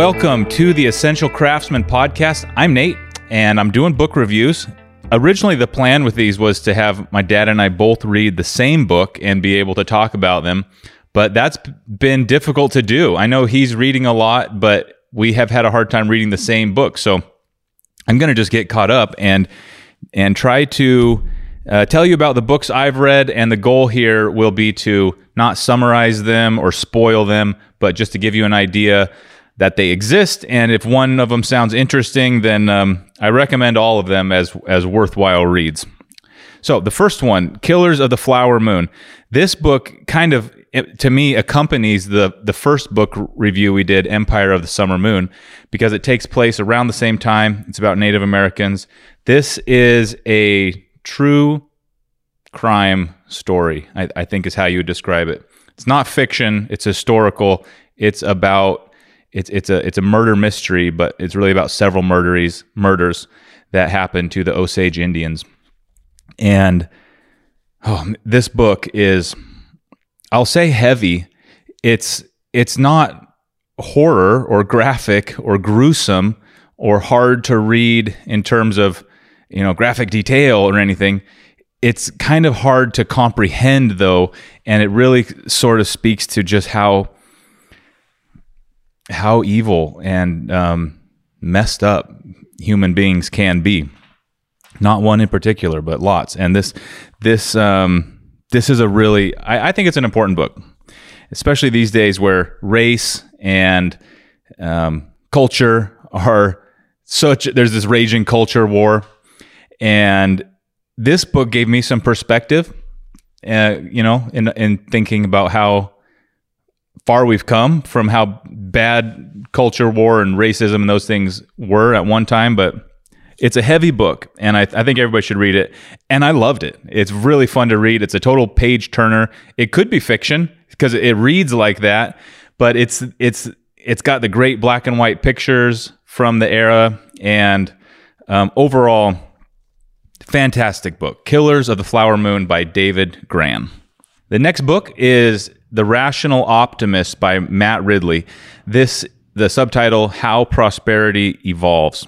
Welcome to the Essential Craftsman podcast. I'm Nate, and I'm doing book reviews. Originally, the plan with these was to have my dad and I both read the same book and be able to talk about them, but that's been difficult to do. I know he's reading a lot, but we have had a hard time reading the same book. So I'm going to just get caught up and and try to uh, tell you about the books I've read. And the goal here will be to not summarize them or spoil them, but just to give you an idea that they exist. And if one of them sounds interesting, then um, I recommend all of them as as worthwhile reads. So the first one, Killers of the Flower Moon. This book kind of to me accompanies the the first book review we did, Empire of the Summer Moon, because it takes place around the same time. It's about Native Americans. This is a true crime story. I, I think is how you would describe it. It's not fiction. It's historical. It's about it's it's a it's a murder mystery, but it's really about several murderies murders that happened to the Osage Indians. And oh, this book is I'll say heavy. It's it's not horror or graphic or gruesome or hard to read in terms of you know graphic detail or anything it's kind of hard to comprehend though and it really sort of speaks to just how how evil and um, messed up human beings can be. Not one in particular, but lots. And this this um, this is a really I, I think it's an important book, especially these days where race and um, culture are such. There's this raging culture war, and this book gave me some perspective. Uh, you know, in in thinking about how far we've come from how bad culture war and racism and those things were at one time, but it's a heavy book, and I, I, think everybody should read it. And I loved it. It's really fun to read. It's a total page turner. It could be fiction because it reads like that, but it's it's it's got the great black and white pictures from the era, and um, overall, fantastic book. Killers of the Flower Moon by David Grann. The next book is The Rational Optimist by Matt Ridley. This the subtitle How Prosperity Evolves.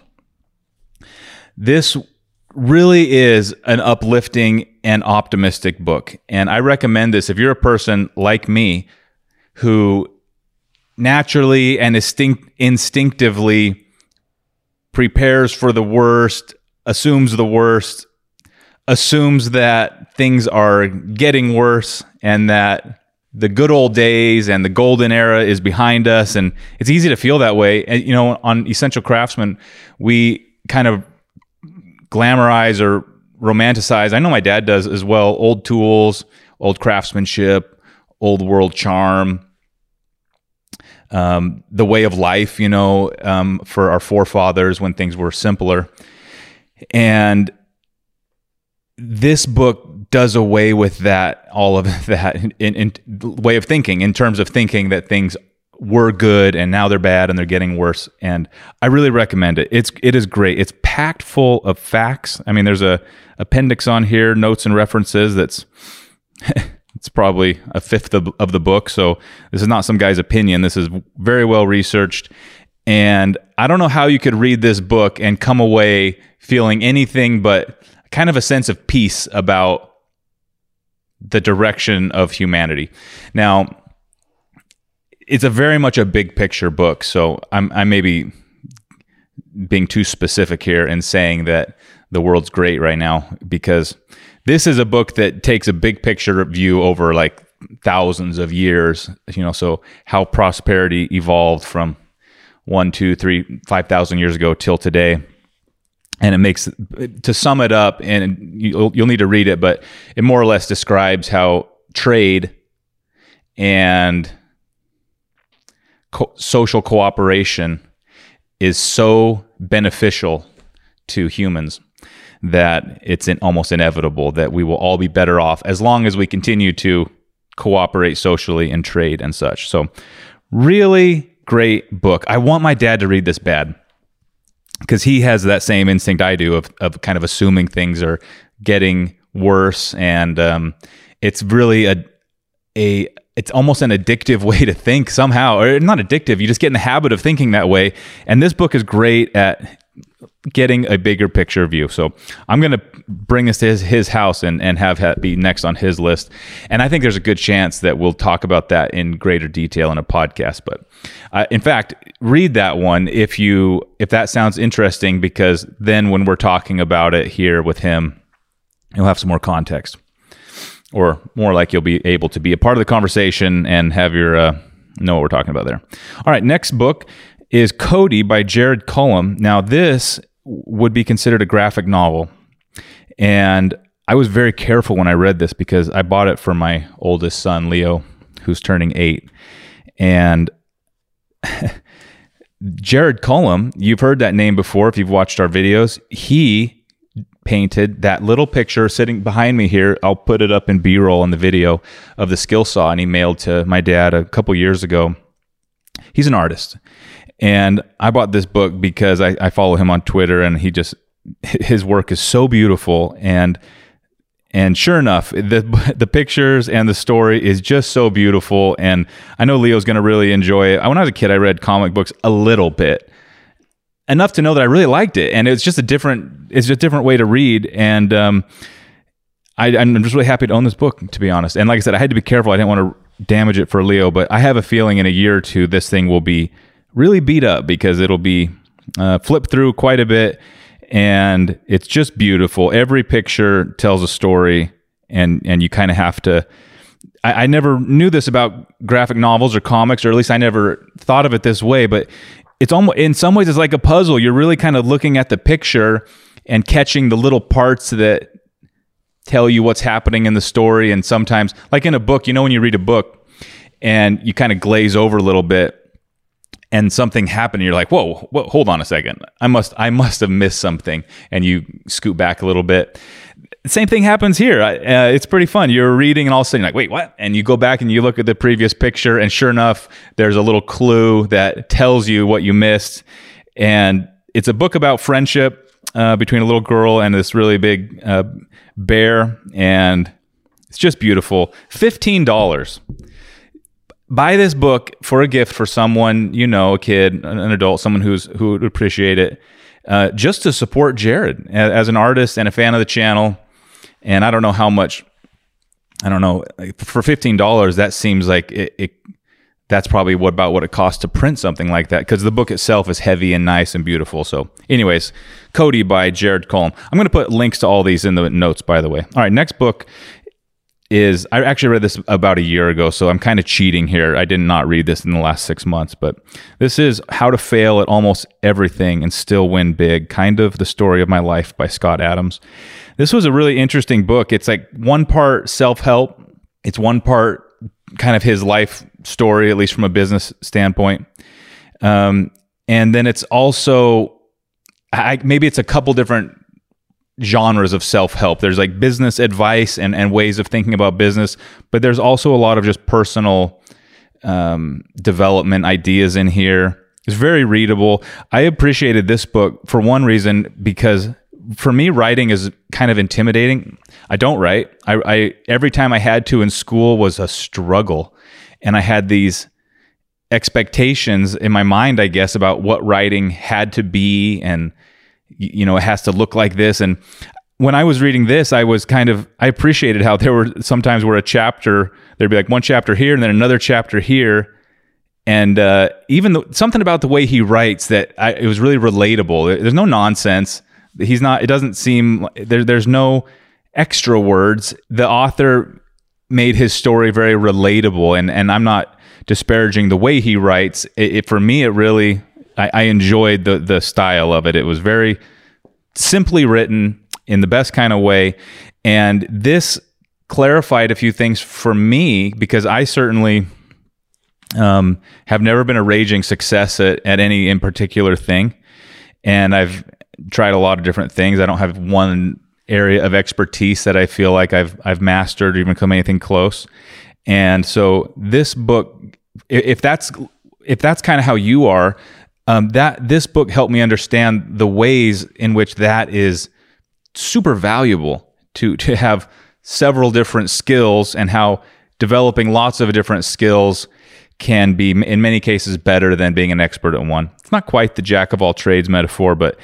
This really is an uplifting and optimistic book. And I recommend this if you're a person like me who naturally and instinct- instinctively prepares for the worst, assumes the worst, assumes that things are getting worse and that the good old days and the golden era is behind us and it's easy to feel that way. And you know on essential craftsman we kind of glamorize or romanticize i know my dad does as well old tools old craftsmanship old world charm um, the way of life you know um, for our forefathers when things were simpler. And this book does away with that all of that in, in, way of thinking in terms of thinking that things were good and now they're bad and they're getting worse. And i really recommend it. It's it is great. It's packed full of facts. I mean there's a appendix on here notes and references that's it's probably a fifth of, of the book. So this is not some guy's opinion. This is very well researched. And i don't know how you could read this book and come away feeling anything but kind of a sense of peace about the direction of humanity. Now, it's a very much a big picture book, so I'm I may be being too specific here and saying that the world's great right now because this is a book that takes a big picture view over like thousands of years. You know, so how prosperity evolved from one, two, three, five thousand years ago till today and it makes to sum it up and you'll, you'll need to read it but it more or less describes how trade and co- social cooperation is so beneficial to humans that it's in, almost inevitable that we will all be better off as long as we continue to cooperate socially and trade and such. So really great book. I want my dad to read this bad because he has that same instinct I do of of kind of assuming things are getting worse, and um, it's really a a it's almost an addictive way to think somehow, or not addictive. You just get in the habit of thinking that way. And this book is great at getting a bigger picture view. So I'm going to bring this to his, his house and, and have that be next on his list. And I think there's a good chance that we'll talk about that in greater detail in a podcast. But uh, in fact, read that one if you if that sounds interesting, because then when we're talking about it here with him, you'll have some more context, or more like you'll be able to be a part of the conversation and have your uh, know what we're talking about there. All right, next book is Kodi by Jared Cullum. Now, this would be considered a graphic novel. And I was very careful when I read this because I bought it for my oldest son, Leo, who's turning eight. And Jared Cullum, you've heard that name before if you've watched our videos. He painted that little picture sitting behind me here. I'll put it up in B roll in the video of the skill saw, and he mailed to my dad a couple years ago. He's an artist. And I bought this book because I, I follow him on Twitter and he just, his work is so beautiful. And, and sure enough, the the pictures and the story is just so beautiful, and I know Leo's going to really enjoy it. When I was a kid, I read comic books a little bit, enough to know that I really liked it, and it's just a different it's a different way to read. And um, I, am just really happy to own this book, to be honest. And like I said, I had to be careful; I didn't want to damage it for Leo, but I have a feeling in a year or two, this thing will be really beat up because it'll be uh, flipped through quite a bit and it's just beautiful. Every picture tells a story and and you kind of have to I, I, never knew this about graphic novels or comics, or at least I never thought of it this way, but it's almost in some ways it's like a puzzle. You're really kind of looking at the picture and catching the little parts that tell you what's happening in the story. And sometimes, like in a book, you know, when you read a book and you kind of glaze over a little bit and something happened and you're like whoa, whoa hold on a second. I must i must have missed something. And you scoot back a little bit. Same thing happens here. Uh, it's pretty fun. You're reading and all of a sudden you're like wait what? And you go back and you look at the previous picture and sure enough there's a little clue that tells you what you missed. And it's a book about friendship uh, between a little girl and this really big uh, bear and it's just beautiful. $15 buy this book for a gift for someone you know, a kid, an adult, someone who's who would appreciate it, uh, just to support Jared as an artist and a fan of the channel. And I don't know how much. I don't know for fifteen dollars. That seems like it, it. That's probably what about what it costs to print something like that because the book itself is heavy and nice and beautiful. So, anyways, Kodi by Jared Cullum. I'm going to put links to all these in the notes, by the way. All right, next book is I actually read this about a year ago, so I'm kind of cheating here. I did not read this in the last six months, but this is How to Fail at Almost Everything and Still Win Big, kind of the story of my life by Scott Adams. This was a really interesting book. It's like one part self help, it's one part kind of his life story, at least from a business standpoint. Um, and then it's also, I, maybe it's a couple different genres of self-help. There's like business advice and, and ways of thinking about business, but there's also a lot of just personal um, development ideas in here. It's very readable. I appreciated this book for one reason because for me writing is kind of intimidating. I don't write. I, I every time I had to in school was a struggle, and I had these expectations in my mind, I guess, about what writing had to be and you know, it has to look like this. And when I was reading this, I was kind of, I appreciated how there were sometimes where a chapter, there'd be like one chapter here and then another chapter here. And uh, even the, something about the way he writes that I, it was really relatable. There's no nonsense. He's not, it doesn't seem, there, there's no extra words. The author made his story very relatable. And, and I'm not disparaging the way he writes. It, it, for me, it really I, I enjoyed the the style of it. It was very simply written in the best kind of way, and this clarified a few things for me because I certainly um, have never been a raging success at, at any in particular thing, and I've tried a lot of different things. I don't have one area of expertise that I feel like I've I've mastered or even come anything close. And so this book, if that's if that's kind of how you are, um, that this book helped me understand the ways in which that is super valuable to to have several different skills and how developing lots of different skills can be in many cases better than being an expert at one. It's not quite the jack of all trades metaphor, but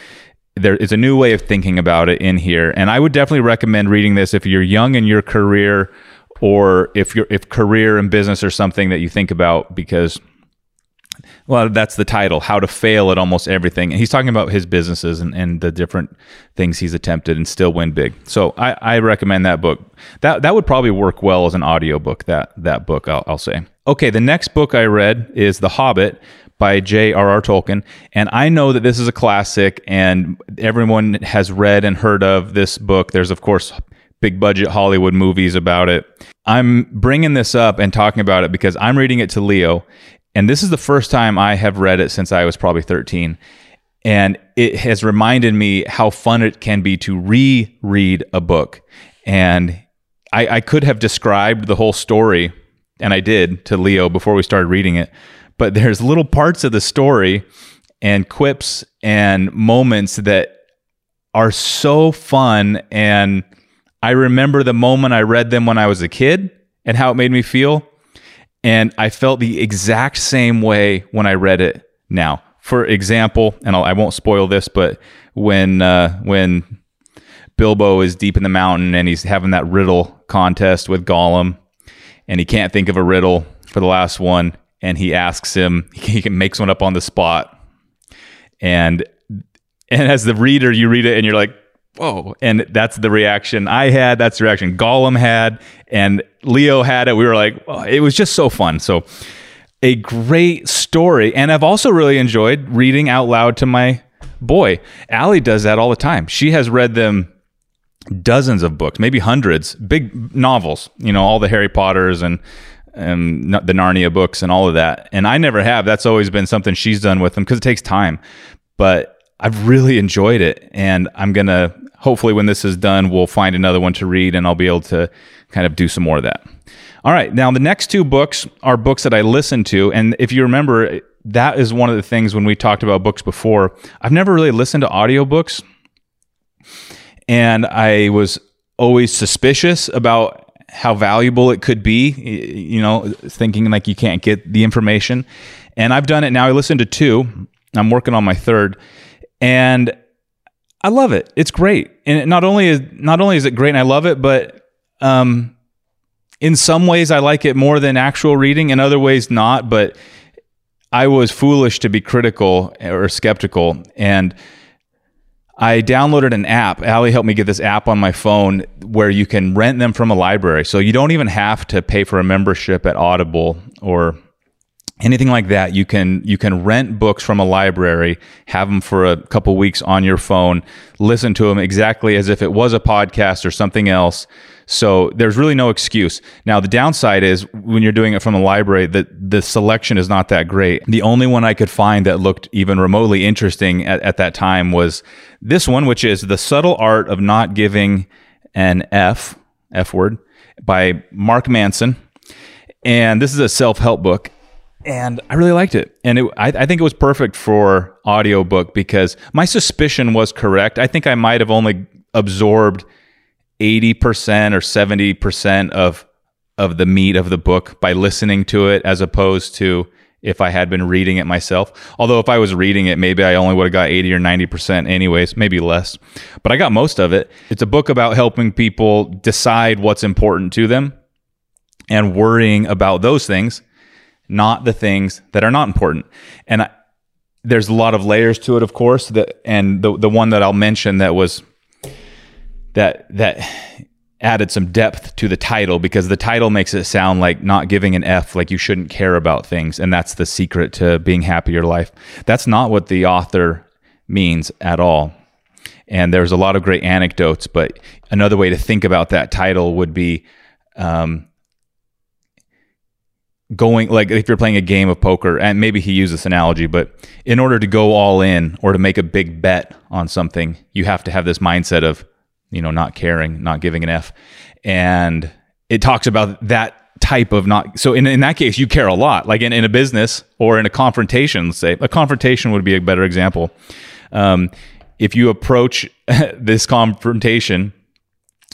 there is a new way of thinking about it in here. And I would definitely recommend reading this if you're young in your career or if you're if career and business are something that you think about because well, that's the title, How to Fail at Almost Everything. And he's talking about his businesses and, and the different things he's attempted and still win big. So I, I recommend that book. That that would probably work well as an audiobook, that that book, I'll, I'll say. Okay, the next book I read is The Hobbit by J.R.R. Tolkien. And I know that this is a classic and everyone has read and heard of this book. There's, of course, big budget Hollywood movies about it. I'm bringing this up and talking about it because I'm reading it to Leo and this is the first time I have read it since I was probably 13. And it has reminded me how fun it can be to reread a book. And I, I could have described the whole story, and I did to Leo before we started reading it. But there's little parts of the story and quips and moments that are so fun. And I remember the moment I read them when I was a kid and how it made me feel. And I felt the exact same way when I read it now. For example, and I'll, I will not spoil this, but when uh, when Bilbo is deep in the mountain and he's having that riddle contest with Gollum, and he can't think of a riddle for the last one, and he asks him, he makes one up on the spot, and and as the reader, you read it and you're like, whoa. And that's the reaction I had. That's the reaction Gollum had. And Leo had it. We were like, oh, it was just so fun. So, a great story. And I've also really enjoyed reading out loud to my boy. Allie does that all the time. She has read them dozens of books, maybe hundreds, big novels, you know, all the Harry Potters and and the Narnia books and all of that. And I never have. That's always been something she's done with them because it takes time. But I've really enjoyed it. And I'm to hopefully when this is done, we'll find another one to read and I'll be able to kind of do some more of that. All right. Now, the next two books are books that I listened to. And if you remember, that is one of the things when we talked about books before. I've never really listened to audiobooks. And I was always suspicious about how valuable it could be, you know, thinking like you can't get the information. And I've done it now. I listened to two. I'm working on my third. And I love it. It's great, and not only is not only is it great, and I love it, but um, in some ways I like it more than actual reading. In other ways, not. But I was foolish to be critical or skeptical, and I downloaded an app. Allie helped me get this app on my phone where you can rent them from a library, so you don't even have to pay for a membership at Audible or anything like that you can you can rent books from a library have them for a couple weeks on your phone listen to them exactly as if it was a podcast or something else. So there's really no excuse. Now the downside is when you're doing it from a library that the selection is not that great. The only one i could find that looked even remotely interesting at, at that time was this one which is the subtle art of not giving an f f word by mark manson. And this is a self-help book and I really liked it. And it, I, I, think it was perfect for audiobook because my suspicion was correct. I think I might have only absorbed 80% or 70% of of the meat of the book by listening to it as opposed to if I had been reading it myself. Although if I was reading it, maybe I only would have got 80 or 90% anyways, maybe less. But I got most of it. It's a book about helping people decide what's important to them and worrying about those things not the things that are not important. And I, there's a lot of layers to it, of course. That and the the one that I'll mention that was that that added some depth to the title because the title makes it sound like not giving an F, like you shouldn't care about things, and that's the secret to being happy in your life. That's not what the author means at all. And there's a lot of great anecdotes, but another way to think about that title would be um, going like if you're playing a game of poker and maybe he used this analogy but in order to go all in or to make a big bet on something you have to have this mindset of you know not caring not giving an f. And it talks about that type of not so in, in that case you care a lot. Like in, in a business or in a confrontation say a confrontation would be a better example. Um, if you approach this confrontation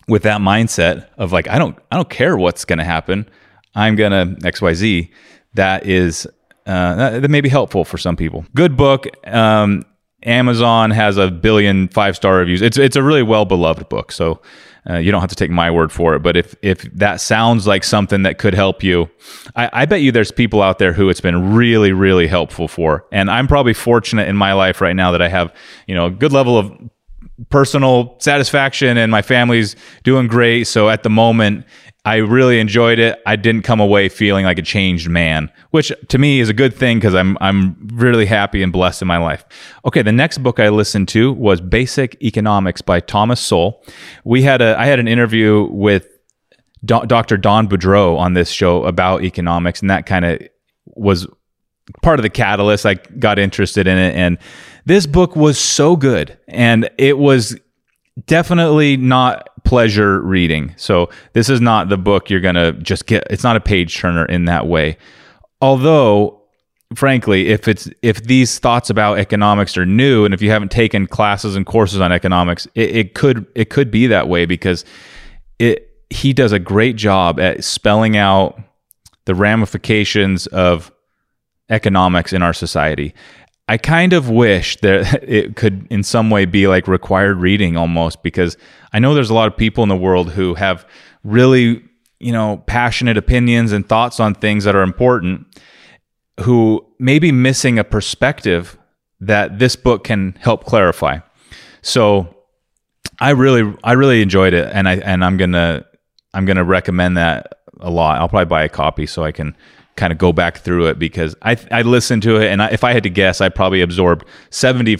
with that mindset of like i don't i don't care what's going to happen I'm gonna XYZ, that is uh, that may be helpful for some people. Good book. Um, Amazon has a billion five star reviews. It's it's a really well beloved book. So uh, you don't have to take my word for it. But if if that sounds like something that could help you, I, I bet you there's people out there who it's been really really helpful for. And I'm probably fortunate in my life right now that I have you know a good level of personal satisfaction and my family's doing great. So at the moment, I really enjoyed it. I didn't come away feeling like a changed man, which to me is a good thing because I'm I'm really happy and blessed in my life. Okay, the next book I listened to was Basic Economics by Thomas Sowell. We had a I had an interview with Do- Dr. Don Boudreaux on this show about economics, and that kind of was part of the catalyst. I got interested in it, and this book was so good, and it was definitely not pleasure reading. So this is not the book you're going to just get it's not a page turner in that way. Although frankly, if it's if these thoughts about economics are new and if you haven't taken classes and courses on economics, it, it could it could be that way because it he does a great job at spelling out the ramifications of economics in our society. I kind of wish that it could in some way be like required reading almost because I know there's a lot of people in the world who have really, you know, passionate opinions and thoughts on things that are important who may be missing a perspective that this book can help clarify. So I really I really enjoyed it and I and I'm going to I'm going to recommend that a lot. I'll probably buy a copy so I can kind of go back through it because I I listened to it and I, if I had to guess, I probably absorbed 70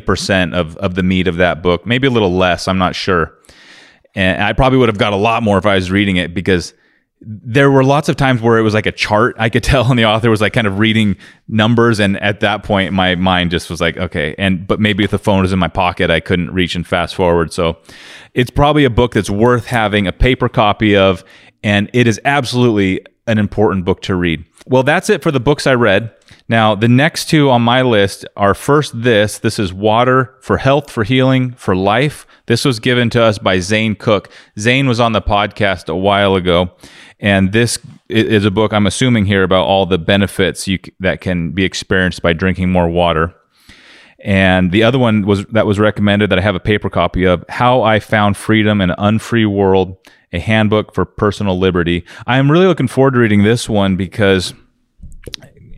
percent of of the meat of that book, maybe a little less. I'm not sure, and I probably would have got a lot more if I was reading it because there were lots of times where it was like a chart I could tell, and the author was like kind of reading numbers, and at that point, my mind just was like, okay, and but maybe if the phone was in my pocket, I couldn't reach and fast forward. So, it's probably a book that's worth having a paper copy of, and it is absolutely an important book to read. Well, that's it for the books I read. Now, the next two on my list are first this. This is Water for Health, for Healing, for Life. This was given to us by Zane Cook. Zane was on the podcast a while ago, and this is a book I'm assuming here about all the benefits you, that can be experienced by drinking more water. And the other one was that was recommended that I have a paper copy of How I Found Freedom in an Unfree World a handbook for personal liberty. I am really looking forward to reading this one because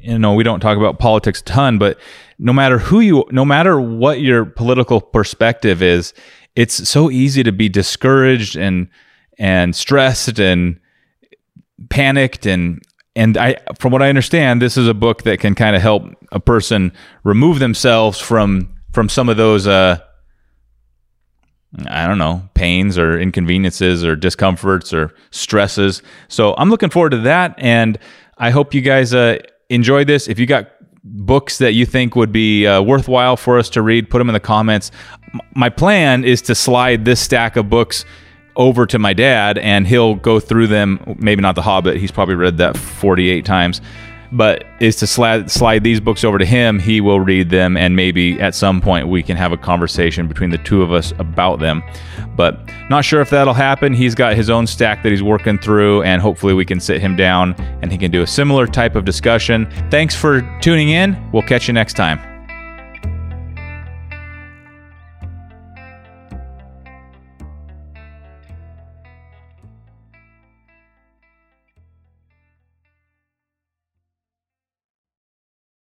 you know we don't talk about politics a ton, but no matter who you, no matter what your political perspective is, it's so easy to be discouraged and and stressed and panicked and and I from what I understand, this is a book that can kind of help a person remove themselves from from some of those uh, I don't know, pains or inconveniences or discomforts or stresses. So I'm looking forward to that. And I hope you guys uh, enjoy this. If you got books that you think would be uh, worthwhile for us to read, put them in the comments. M- my plan is to slide this stack of books over to my dad and he'll go through them. Maybe not The Hobbit, he's probably read that 48 times but is to slide, slide these books over to him. He will read them, and maybe at some point we can have a conversation between the two of us about them. But not sure if that'll happen. He's got his own stack that he's working through, and hopefully we can sit him down and he can do a similar type of discussion. Thanks for tuning in. We'll catch you next time.